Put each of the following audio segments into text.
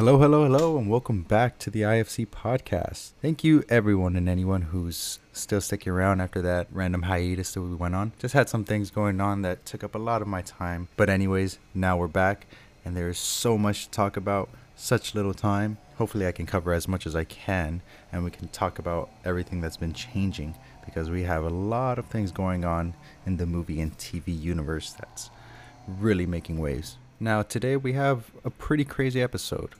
Hello, hello, hello, and welcome back to the IFC podcast. Thank you, everyone and anyone who's still sticking around after that random hiatus that we went on. Just had some things going on that took up a lot of my time. But, anyways, now we're back, and there's so much to talk about, such little time. Hopefully, I can cover as much as I can, and we can talk about everything that's been changing because we have a lot of things going on in the movie and TV universe that's really making waves. Now, today we have a pretty crazy episode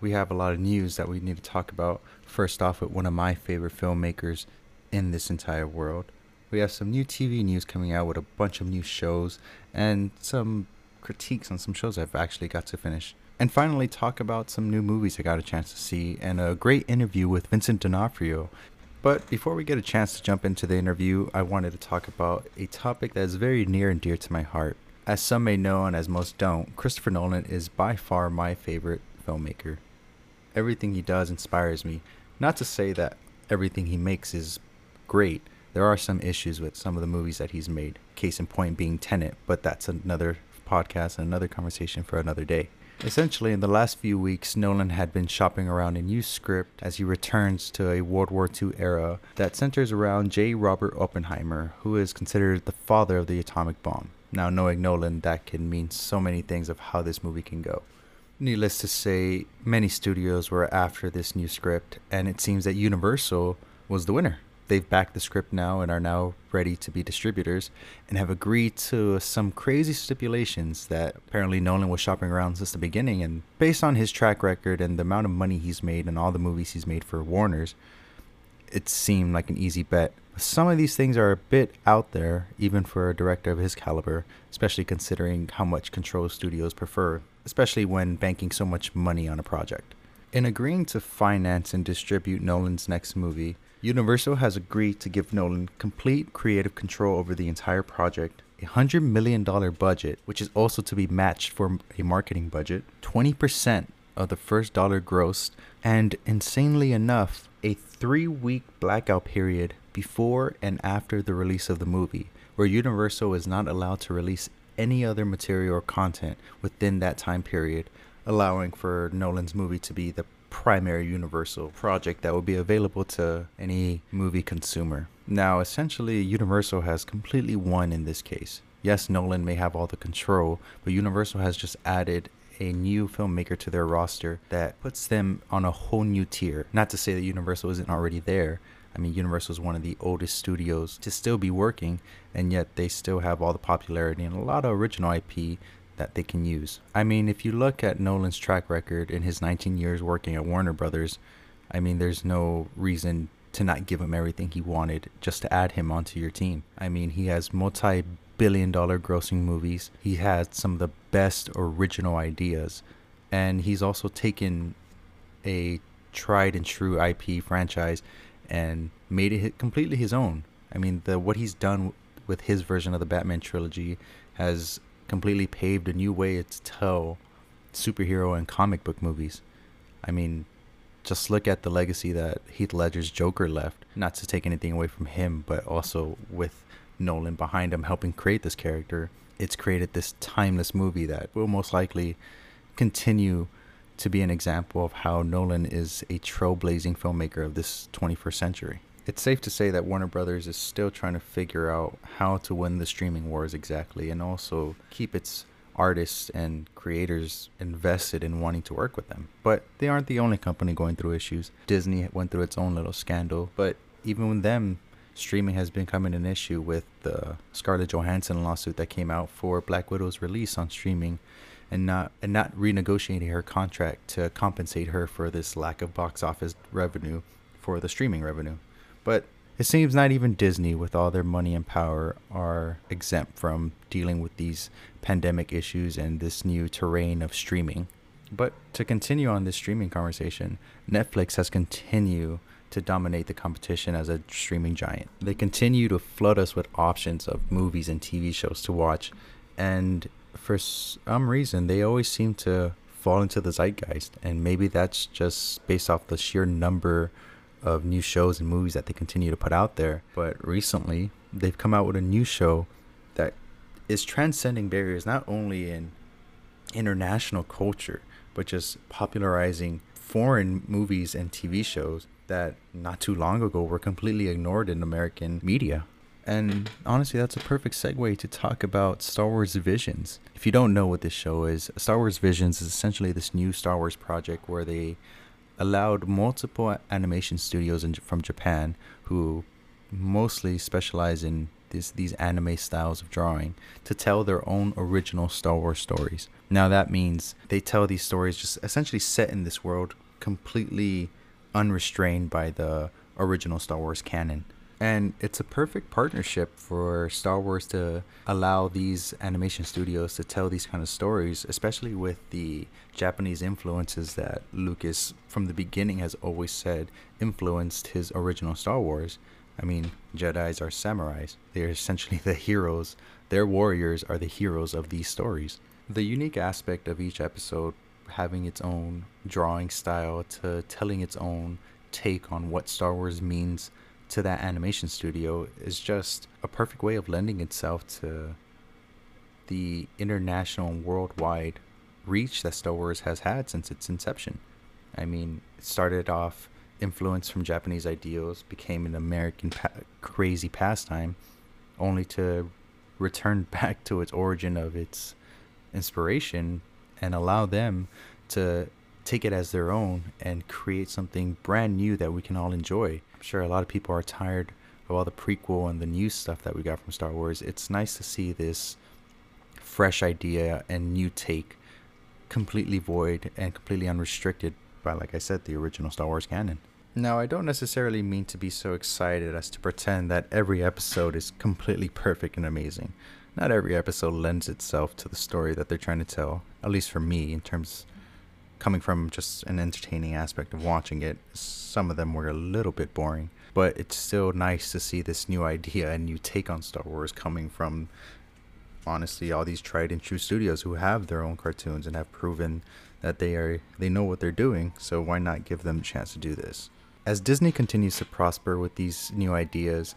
we have a lot of news that we need to talk about. First off, with one of my favorite filmmakers in this entire world. We have some new TV news coming out with a bunch of new shows and some critiques on some shows I've actually got to finish. And finally, talk about some new movies I got a chance to see and a great interview with Vincent D'Onofrio. But before we get a chance to jump into the interview, I wanted to talk about a topic that is very near and dear to my heart. As some may know and as most don't, Christopher Nolan is by far my favorite filmmaker everything he does inspires me. Not to say that everything he makes is great. There are some issues with some of the movies that he's made. Case in point being Tenet, but that's another podcast and another conversation for another day. Essentially, in the last few weeks, Nolan had been shopping around a new script as he returns to a World War II era that centers around J. Robert Oppenheimer, who is considered the father of the atomic bomb. Now, knowing Nolan, that can mean so many things of how this movie can go. Needless to say, many studios were after this new script, and it seems that Universal was the winner. They've backed the script now and are now ready to be distributors and have agreed to some crazy stipulations that apparently Nolan was shopping around since the beginning. And based on his track record and the amount of money he's made and all the movies he's made for Warner's, it seemed like an easy bet. Some of these things are a bit out there, even for a director of his caliber, especially considering how much control studios prefer especially when banking so much money on a project. In agreeing to finance and distribute Nolan's next movie, Universal has agreed to give Nolan complete creative control over the entire project, a $100 million budget, which is also to be matched for a marketing budget, 20% of the first dollar grossed, and insanely enough, a three week blackout period before and after the release of the movie, where Universal is not allowed to release any other material or content within that time period, allowing for Nolan's movie to be the primary Universal project that will be available to any movie consumer. Now, essentially, Universal has completely won in this case. Yes, Nolan may have all the control, but Universal has just added a new filmmaker to their roster that puts them on a whole new tier. Not to say that Universal isn't already there, I mean, Universal is one of the oldest studios to still be working, and yet they still have all the popularity and a lot of original IP that they can use. I mean, if you look at Nolan's track record in his 19 years working at Warner Brothers, I mean, there's no reason to not give him everything he wanted just to add him onto your team. I mean, he has multi billion dollar grossing movies, he has some of the best original ideas, and he's also taken a tried and true IP franchise and made it completely his own. I mean, the what he's done with his version of the Batman trilogy has completely paved a new way to tell superhero and comic book movies. I mean, just look at the legacy that Heath Ledger's Joker left. Not to take anything away from him, but also with Nolan behind him helping create this character, it's created this timeless movie that will most likely continue to be an example of how Nolan is a trailblazing filmmaker of this 21st century. It's safe to say that Warner Brothers is still trying to figure out how to win the streaming wars exactly and also keep its artists and creators invested in wanting to work with them. But they aren't the only company going through issues. Disney went through its own little scandal, but even with them, streaming has become an issue with the Scarlett Johansson lawsuit that came out for Black Widow's release on streaming and not and not renegotiating her contract to compensate her for this lack of box office revenue for the streaming revenue. But it seems not even Disney, with all their money and power, are exempt from dealing with these pandemic issues and this new terrain of streaming. But to continue on this streaming conversation, Netflix has continued to dominate the competition as a streaming giant. They continue to flood us with options of movies and TV shows to watch, and for some reason, they always seem to fall into the zeitgeist. And maybe that's just based off the sheer number of new shows and movies that they continue to put out there. But recently, they've come out with a new show that is transcending barriers not only in international culture, but just popularizing foreign movies and TV shows that not too long ago were completely ignored in American media. And honestly, that's a perfect segue to talk about Star Wars Visions. If you don't know what this show is, Star Wars Visions is essentially this new Star Wars project where they allowed multiple animation studios in, from Japan who mostly specialize in this, these anime styles of drawing to tell their own original Star Wars stories. Now that means they tell these stories just essentially set in this world completely unrestrained by the original Star Wars canon. And it's a perfect partnership for Star Wars to allow these animation studios to tell these kind of stories, especially with the Japanese influences that Lucas, from the beginning, has always said influenced his original Star Wars. I mean, Jedi's are samurais. They're essentially the heroes. Their warriors are the heroes of these stories. The unique aspect of each episode having its own drawing style to telling its own take on what Star Wars means to that animation studio is just a perfect way of lending itself to the international and worldwide reach that Star Wars has had since its inception. I mean, it started off influence from Japanese ideals, became an American pa- crazy pastime, only to return back to its origin of its inspiration and allow them to take it as their own and create something brand new that we can all enjoy. I'm sure a lot of people are tired of all the prequel and the new stuff that we got from Star Wars. It's nice to see this fresh idea and new take completely void and completely unrestricted by, like I said, the original Star Wars canon. Now, I don't necessarily mean to be so excited as to pretend that every episode is completely perfect and amazing. Not every episode lends itself to the story that they're trying to tell, at least for me, in terms coming from just an entertaining aspect of watching it, some of them were a little bit boring. But it's still nice to see this new idea and new take on Star Wars coming from, honestly, all these tried and true studios who have their own cartoons and have proven that they are they know what they're doing. So why not give them a chance to do this? As Disney continues to prosper with these new ideas,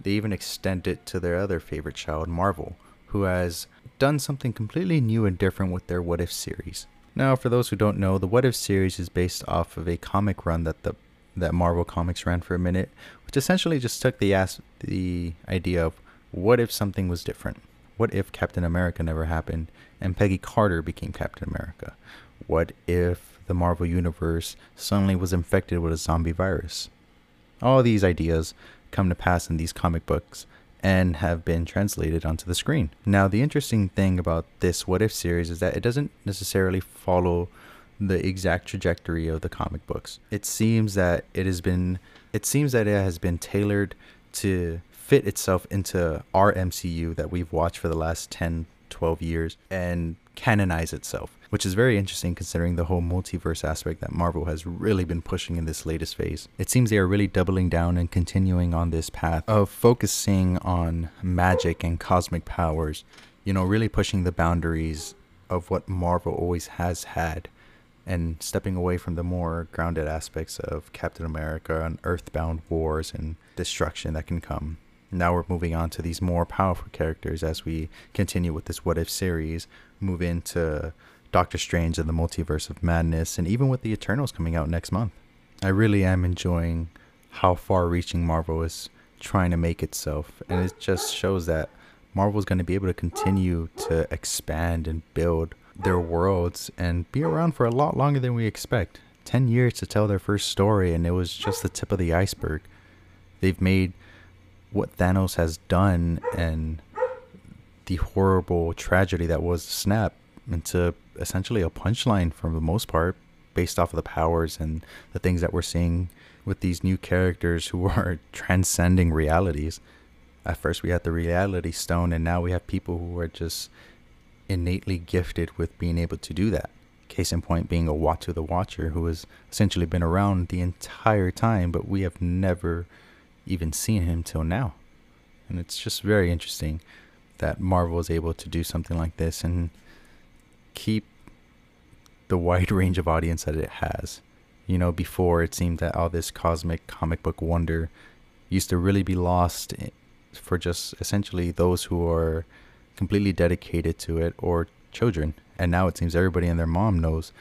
they even extend it to their other favorite child, Marvel, who has done something completely new and different with their What If series. Now, for those who don't know, the What If series is based off of a comic run that the that Marvel Comics ran for a minute, which essentially just took the as- the idea of what if something was different? What if Captain America never happened and Peggy Carter became Captain America? What if the Marvel Universe suddenly was infected with a zombie virus? All these ideas come to pass in these comic books and have been translated onto the screen. Now, the interesting thing about this What If series is that it doesn't necessarily follow the exact trajectory of the comic books. It seems that it has been it seems that it has been tailored to fit itself into our MCU that we've watched for the last 10, 12 years and canonize itself, which is very interesting considering the whole multiverse aspect that Marvel has really been pushing in this latest phase. It seems they are really doubling down and continuing on this path of focusing on magic and cosmic powers, you know, really pushing the boundaries of what Marvel always has had and stepping away from the more grounded aspects of Captain America and earthbound wars and destruction that can come. Now we're moving on to these more powerful characters as we continue with this What If series, move into Doctor Strange and the Multiverse of Madness, and even with the Eternals coming out next month. I really am enjoying how far reaching Marvel is trying to make itself, and it just shows that Marvel is going to be able to continue to expand and build their worlds and be around for a lot longer than we expect. 10 years to tell their first story, and it was just the tip of the iceberg. They've made what Thanos has done and the horrible tragedy that was Snap into essentially a punchline for the most part, based off of the powers and the things that we're seeing with these new characters who are transcending realities. At first, we had the reality stone, and now we have people who are just innately gifted with being able to do that. Case in point being a Uatu the Watcher, who has essentially been around the entire time, but we have never even seen him till now. And it's just very interesting that Marvel is able to do something like this and keep the wide range of audience that it has. You know, before it seemed that all this cosmic comic book wonder used to really be lost for just essentially those who are completely dedicated to it or children. And now it seems everybody and their mom knows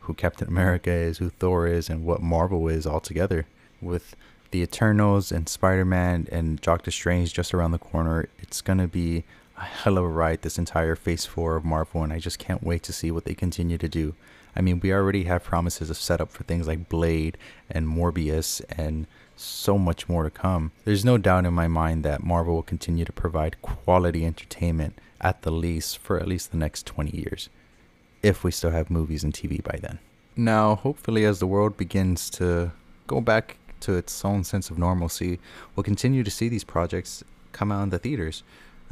who Captain America is, who Thor is, and what Marvel is altogether. With the Eternals and Spider Man and Doctor Strange just around the corner, it's gonna be a hell of a ride this entire phase four of Marvel, and I just can't wait to see what they continue to do. I mean, we already have promises of setup for things like Blade and Morbius and so much more to come. There's no doubt in my mind that Marvel will continue to provide quality entertainment at the least for at least the next 20 years, if we still have movies and TV by then. Now, hopefully, as the world begins to go back to its own sense of normalcy, we'll continue to see these projects come out in the theaters.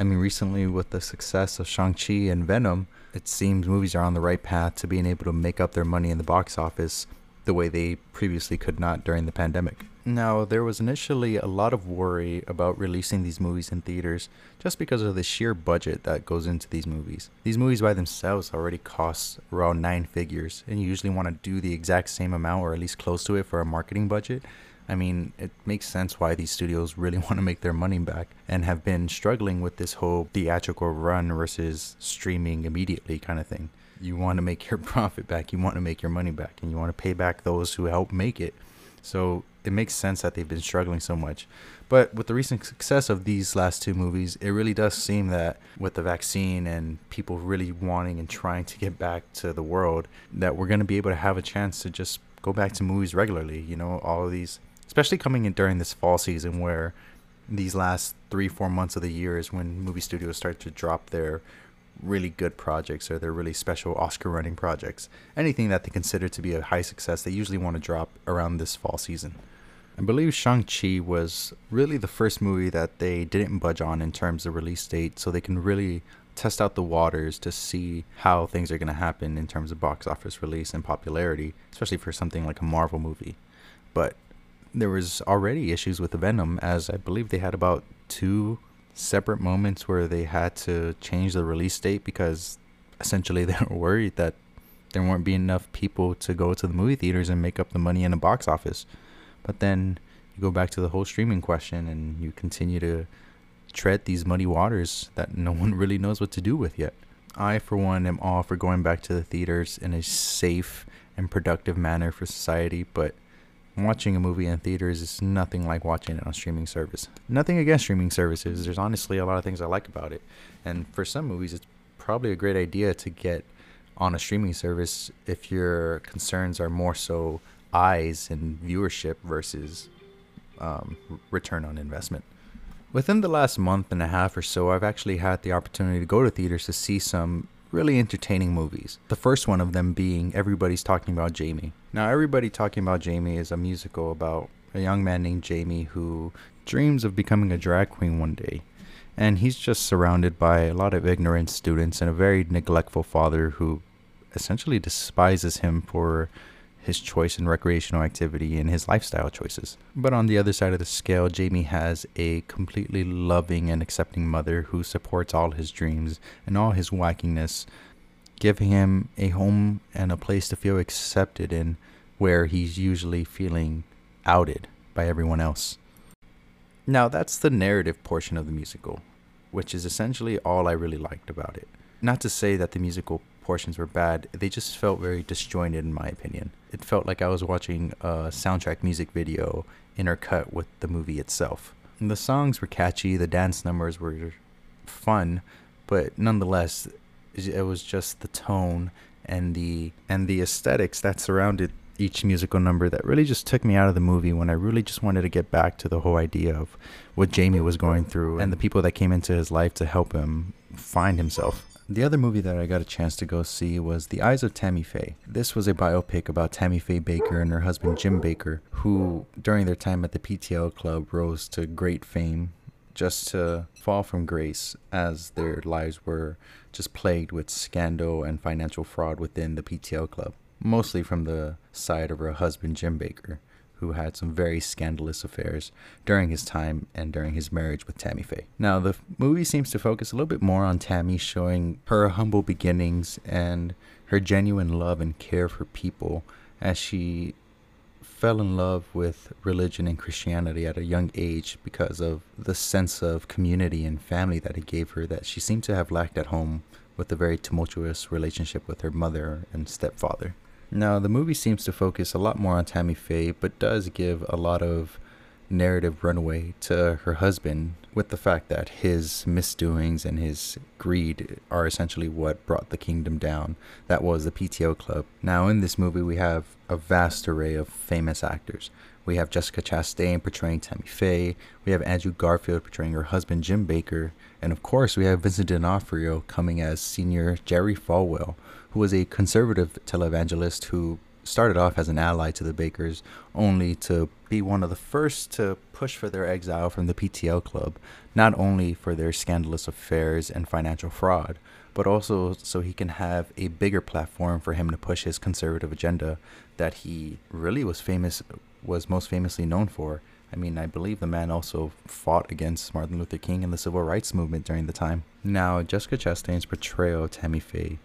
I mean, recently with the success of Shang-Chi and Venom, it seems movies are on the right path to being able to make up their money in the box office the way they previously could not during the pandemic. Now, there was initially a lot of worry about releasing these movies in theaters just because of the sheer budget that goes into these movies. These movies by themselves already cost around nine figures, and you usually want to do the exact same amount or at least close to it for a marketing budget. I mean, it makes sense why these studios really want to make their money back and have been struggling with this whole theatrical run versus streaming immediately kind of thing. You want to make your profit back, you want to make your money back, and you want to pay back those who help make it. So it makes sense that they've been struggling so much. But with the recent success of these last two movies, it really does seem that with the vaccine and people really wanting and trying to get back to the world, that we're going to be able to have a chance to just go back to movies regularly. You know, all of these especially coming in during this fall season where these last three four months of the year is when movie studios start to drop their really good projects or their really special oscar running projects. Anything that they consider to be a high success they usually want to drop around this fall season. I believe shang-chi was really the first movie that they didn't budge on in terms of release date so they can really test out the waters to see how things are going to happen in terms of box office release and popularity especially for something like a marvel movie. But there was already issues with the Venom, as I believe they had about two separate moments where they had to change the release date because essentially they were worried that there weren't be enough people to go to the movie theaters and make up the money in the box office. But then you go back to the whole streaming question and you continue to tread these muddy waters that no one really knows what to do with yet. I, for one, am all for going back to the theaters in a safe and productive manner for society, but watching a movie in theaters is nothing like watching it on streaming service. Nothing against streaming services. There's honestly a lot of things I like about it. And for some movies, it's probably a great idea to get on a streaming service if your concerns are more so eyes and viewership versus um, return on investment. Within the last month and a half or so, I've actually had the opportunity to go to theaters to see some really entertaining movies. The first one of them being Everybody's Talking About Jamie. Now, Everybody Talking About Jamie is a musical about a young man named Jamie who dreams of becoming a drag queen one day. And he's just surrounded by a lot of ignorant students and a very neglectful father who essentially despises him for his choice in recreational activity and his lifestyle choices. But on the other side of the scale, Jamie has a completely loving and accepting mother who supports all his dreams and all his wackiness, giving him a home and a place to feel accepted in where he's usually feeling outed by everyone else. Now, that's the narrative portion of the musical, which is essentially all I really liked about it. Not to say that the musical portions were bad. They just felt very disjointed, in my opinion. It felt like I was watching a soundtrack music video intercut with the movie itself. And the songs were catchy, the dance numbers were fun, but nonetheless, it was just the tone and the and the aesthetics that surrounded each musical number that really just took me out of the movie when I really just wanted to get back to the whole idea of what Jamie was going through and the people that came into his life to help him find himself. The other movie that I got a chance to go see was The Eyes of Tammy Faye. This was a biopic about Tammy Faye Bakker and her husband Jim Bakker, who, during their time at the PTL Club, rose to great fame just to fall from grace as their lives were just plagued with scandal and financial fraud within the PTL Club, mostly from the side of her husband Jim Bakker who had some very scandalous affairs during his time and during his marriage with Tammy Faye. Now, the movie seems to focus a little bit more on Tammy showing her humble beginnings and her genuine love and care for people as she fell in love with religion and Christianity at a young age because of the sense of community and family that it gave her that she seemed to have lacked at home with a very tumultuous relationship with her mother and stepfather. Now, the movie seems to focus a lot more on Tammy Faye, but does give a lot of narrative runway to her husband with the fact that his misdoings and his greed are essentially what brought the kingdom down. That was the PTL Club. Now, in this movie, we have a vast array of famous actors. We have Jessica Chastain portraying Tammy Faye. We have Andrew Garfield portraying her husband Jim Bakker. And of course, we have Vincent D'Onofrio coming as senior Jerry Falwell, who was a conservative televangelist who started off as an ally to the Bakkers, only to be one of the first to push for their exile from the PTL club, not only for their scandalous affairs and financial fraud, but also so he can have a bigger platform for him to push his conservative agenda that he really was famous was most famously known for. I mean, I believe the man also fought against Martin Luther King and the civil rights movement during the time. Now, Jessica Chastain's portrayal of Tammy Faye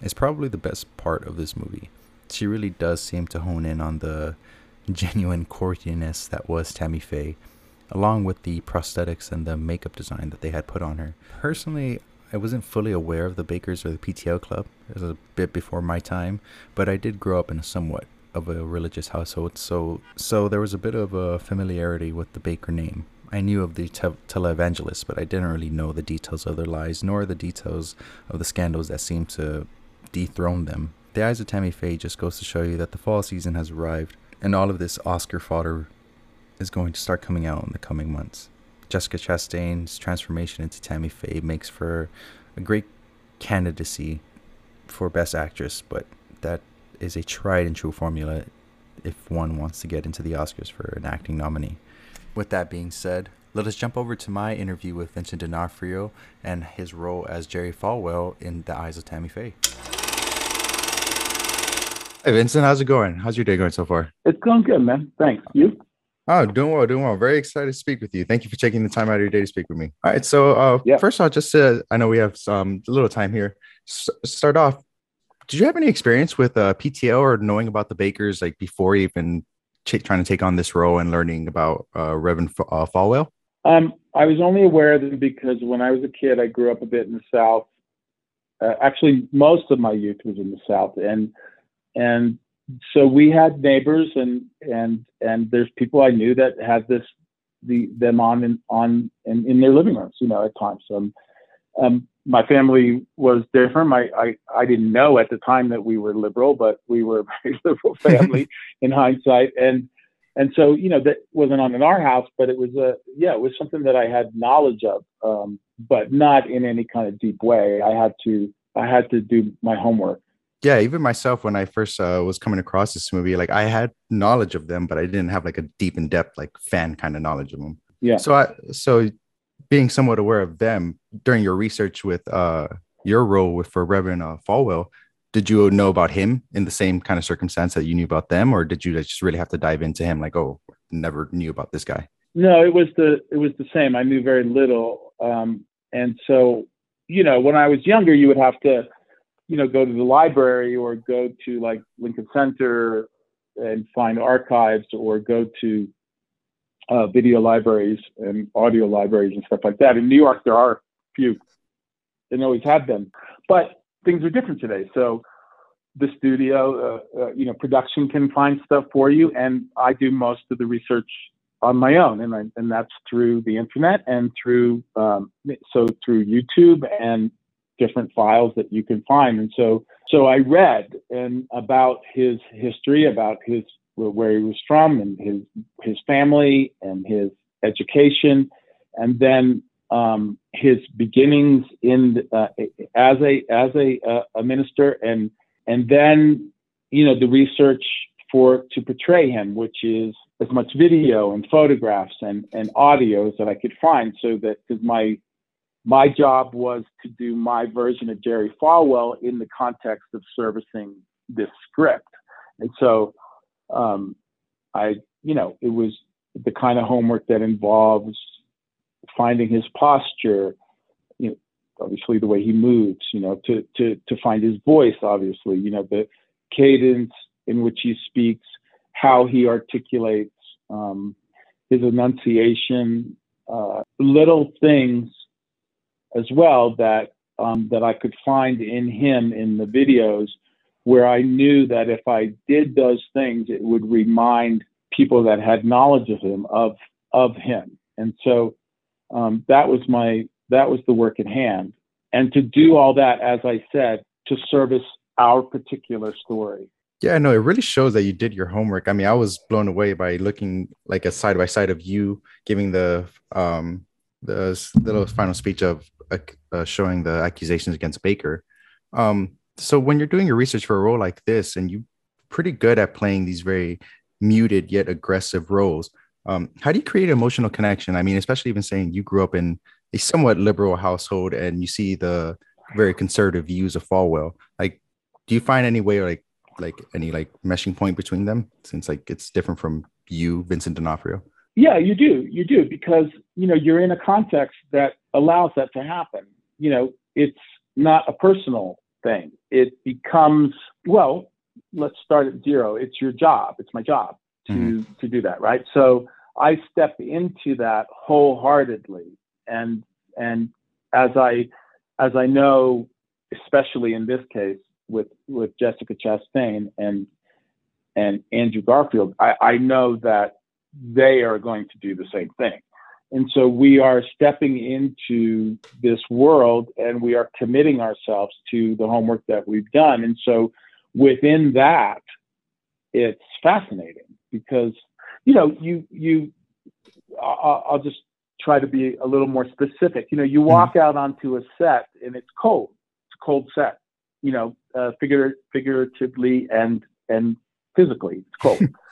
is probably the best part of this movie she really does seem to hone in on the genuine courtiness that was Tammy Faye, along with the prosthetics and the makeup design that they had put on her. Personally, I wasn't fully aware of the Bakkers or the PTL club. It was a bit before my time, but I did grow up in a somewhat of a religious household, so so there was a bit of a familiarity with the Bakker name. I knew of the te- televangelists, but I didn't really know the details of their lives, nor the details of the scandals that seemed to dethrone them the Eyes of Tammy Faye just goes to show you that the fall season has arrived, and all of this Oscar fodder is going to start coming out in the coming months. Jessica Chastain's transformation into Tammy Faye makes for a great candidacy for Best Actress, but that is a tried and true formula if one wants to get into the Oscars for an acting nominee. With that being said, let us jump over to my interview with Vincent D'Onofrio and his role as Jerry Falwell in The Eyes of Tammy Faye. Hey Vincent, how's it going? How's your day going so far? It's going good, man. Thanks. You? Oh, doing well, doing well. Very excited to speak with you. Thank you for taking the time out of your day to speak with me. All right, so uh, yeah. first off, just to, I know we have some a little time here. S- start off. Did you have any experience with uh, PTL or knowing about the Bakkers like before even ch- trying to take on this role and learning about uh, Reverend F- uh, Falwell? Um, I was only aware of them because when I was a kid, I grew up a bit in the South. Uh, actually, most of my youth was in the South, and and so we had neighbors and and and there's people I knew that had this the them on in, on in, in their living rooms, you know, at times. Um, um, my family was different. My, I I didn't know at the time that we were liberal, but we were a very liberal family in hindsight. And and so you know that wasn't on in our house, but it was a yeah, it was something that I had knowledge of, um, but not in any kind of deep way. I had to I had to do my homework yeah even myself when i first uh, was coming across this movie like i had knowledge of them but i didn't have like a deep in depth like fan kind of knowledge of them yeah so i so being somewhat aware of them during your research with uh your role with for reverend uh, falwell did you know about him in the same kind of circumstance that you knew about them or did you just really have to dive into him like oh never knew about this guy? No it was the it was the same. I knew very little um and so you know when i was younger you would have to you know, go to the library or go to like Lincoln Center and find archives or go to uh, video libraries and audio libraries and stuff like that. In New York, there are few and always have been, but things are different today. So the studio, uh, uh, you know, production can find stuff for you, and I do most of the research on my own, and I, and that's through the internet and through um, so through YouTube and different files that you can find. And so, so I read and about his history, about his where he was from, and his his family and his education, and then um, his beginnings in uh, as a as a, uh, a minister, and and then you know the research for to portray him, which is as much video and photographs and and audios that I could find, so that because my my job was to do my version of Jerry Falwell in the context of servicing this script. And so um, I, you know, it was the kind of homework that involves finding his posture, you know, obviously the way he moves, you know, to, to, to find his voice, obviously, you know, the cadence in which he speaks, how he articulates, um, his enunciation, uh, little things as well that um, that I could find in him in the videos where I knew that if I did those things, it would remind people that had knowledge of him of of him. And so um, that was my that was the work at hand. And to do all that, as I said, to service our particular story. Yeah, no, it really shows that you did your homework. I mean, I was blown away by looking like a side by side of you giving the um the, little final speech of uh, showing the accusations against Bakker. Um, so when you're doing your research for a role like this, and you're pretty good at playing these very muted yet aggressive roles, um, how do you create emotional connection? I mean, especially even saying you grew up in a somewhat liberal household and you see the very conservative views of Falwell. Like, do you find any way or like like any like meshing point between them since like it's different from you, Vincent D'Onofrio? Yeah, you do. You do because you know you're in a context that allows that to happen. You know, it's not a personal thing. It becomes well. Let's start at zero. It's your job. It's my job to mm-hmm. to do that, right? So I step into that wholeheartedly, and and as I as I know, especially in this case, with with Jessica Chastain and and Andrew Garfield, I, I know that they are going to do the same thing. And so we are stepping into this world and we are committing ourselves to the homework that we've done. And so within that, it's fascinating because, you know, you, you, I'll, I'll just try to be a little more specific. You know, you walk mm-hmm. out onto a set and it's cold. It's a cold set you know, uh, figure, figuratively and and physically. It's cold.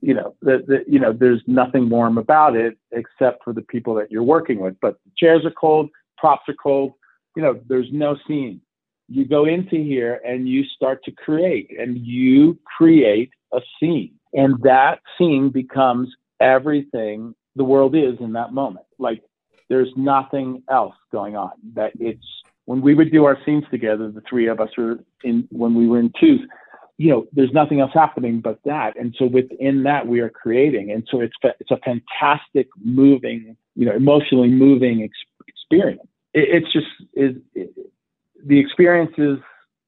you know, the, the, you know, there's nothing warm about it except for the people that you're working with. But the chairs are cold, props are cold. You know, there's no scene. You go into here and you start to create, and you create a scene, and that scene becomes everything the world is in that moment. Like there's nothing else going on. That it's when we would do our scenes together, the three of us were in when we were in twos, you know, there's nothing else happening but that. And so within that, we are creating. And so it's it's a fantastic, moving, you know, emotionally moving ex- experience. It, it's just is the experience is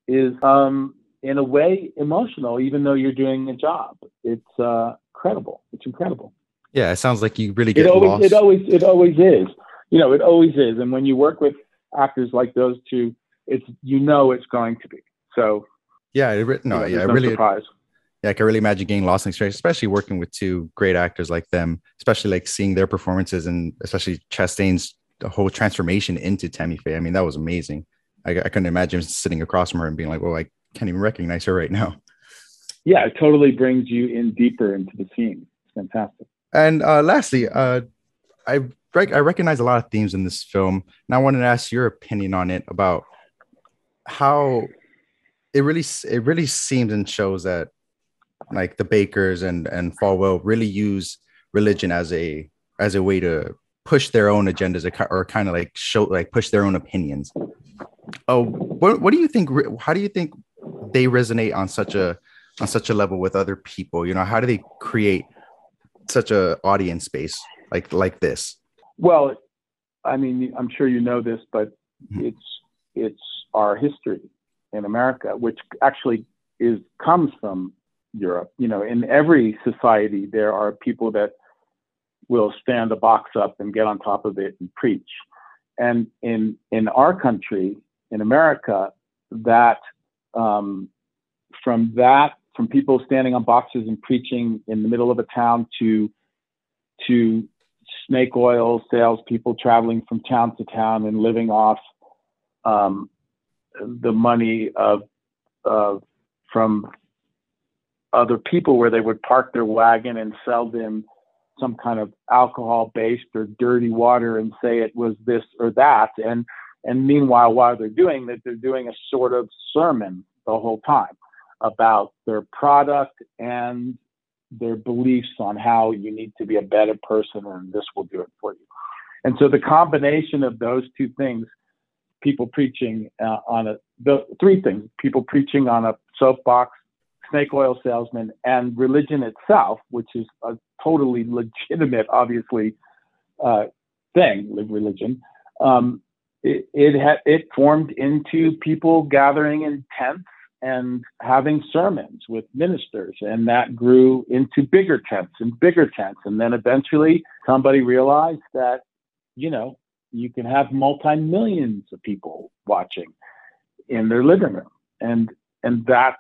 is um, in a way emotional, even though you're doing a job. It's uh, incredible. It's incredible. Yeah, it sounds like you really get it always, lost. It always it always is. You know, it always is. And when you work with actors like those two, it's you know it's going to be. So yeah, it, no, yeah, no really. Surprise. Yeah, I can really imagine getting lost in experience, especially working with two great actors like them, especially like seeing their performances and especially Chastain's the whole transformation into Tammy Faye. I mean, that was amazing. I, I couldn't imagine sitting across from her and being like, well, I can't even recognize her right now. Yeah, it totally brings you in deeper into the scene. It's fantastic. And uh, lastly, uh, I I recognize a lot of themes in this film, and I wanted to ask your opinion on it about how it really it really seems and shows that like the Bakkers and and Falwell really use religion as a as a way to push their own agendas or kind of like show like push their own opinions. Oh, what what do you think? How do you think they resonate on such a on such a level with other people? You know, how do they create such a audience space like like this? Well, I mean, I'm sure you know this, but mm-hmm. it's it's our history in America, which actually is comes from Europe. You know, in every society, there are people that will stand a box up and get on top of it and preach. And in in our country, in America, that um, from that from people standing on boxes and preaching in the middle of a town to to snake oil salespeople traveling from town to town and living off um, the money of, from other people where they would park their wagon and sell them some kind of alcohol based or dirty water and say it was this or that and and meanwhile while they're doing that they're doing a sort of sermon the whole time about their product and their beliefs on how you need to be a better person and this will do it for you. And so the combination of those two things, people preaching uh, on a, the three things, people preaching on a soapbox, snake oil salesman, and religion itself, which is a totally legitimate, obviously, uh, thing, religion. Um, it it, ha- it formed into people gathering in tents and having sermons with ministers. And that grew into bigger tents and bigger tents. And then eventually somebody realized that, you know, you can have multi millions of people watching in their living room. And and that's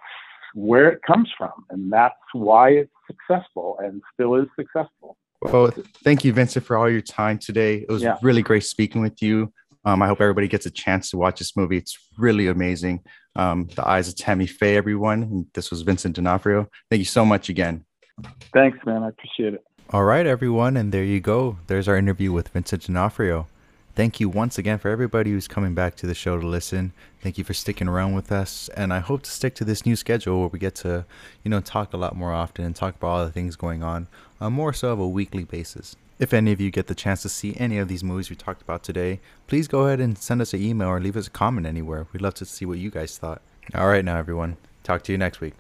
where it comes from. And that's why it's successful and still is successful. Well, thank you, Vincent, for all your time today. It was yeah. really great speaking with you. Um, I hope everybody gets a chance to watch this movie. It's really amazing. Um, the Eyes of Tammy Faye, everyone. this was Vincent D'Onofrio. Thank you so much again. Thanks, man. I appreciate it. All right, everyone. And there you go. There's our interview with Vincent D'Onofrio. Thank you once again for everybody who's coming back to the show to listen. Thank you for sticking around with us. And I hope to stick to this new schedule where we get to, you know, talk a lot more often and talk about all the things going on, on uh, more so of a weekly basis. If any of you get the chance to see any of these movies we talked about today, please go ahead and send us an email or leave us a comment anywhere. We'd love to see what you guys thought. All right, now, everyone. Talk to you next week.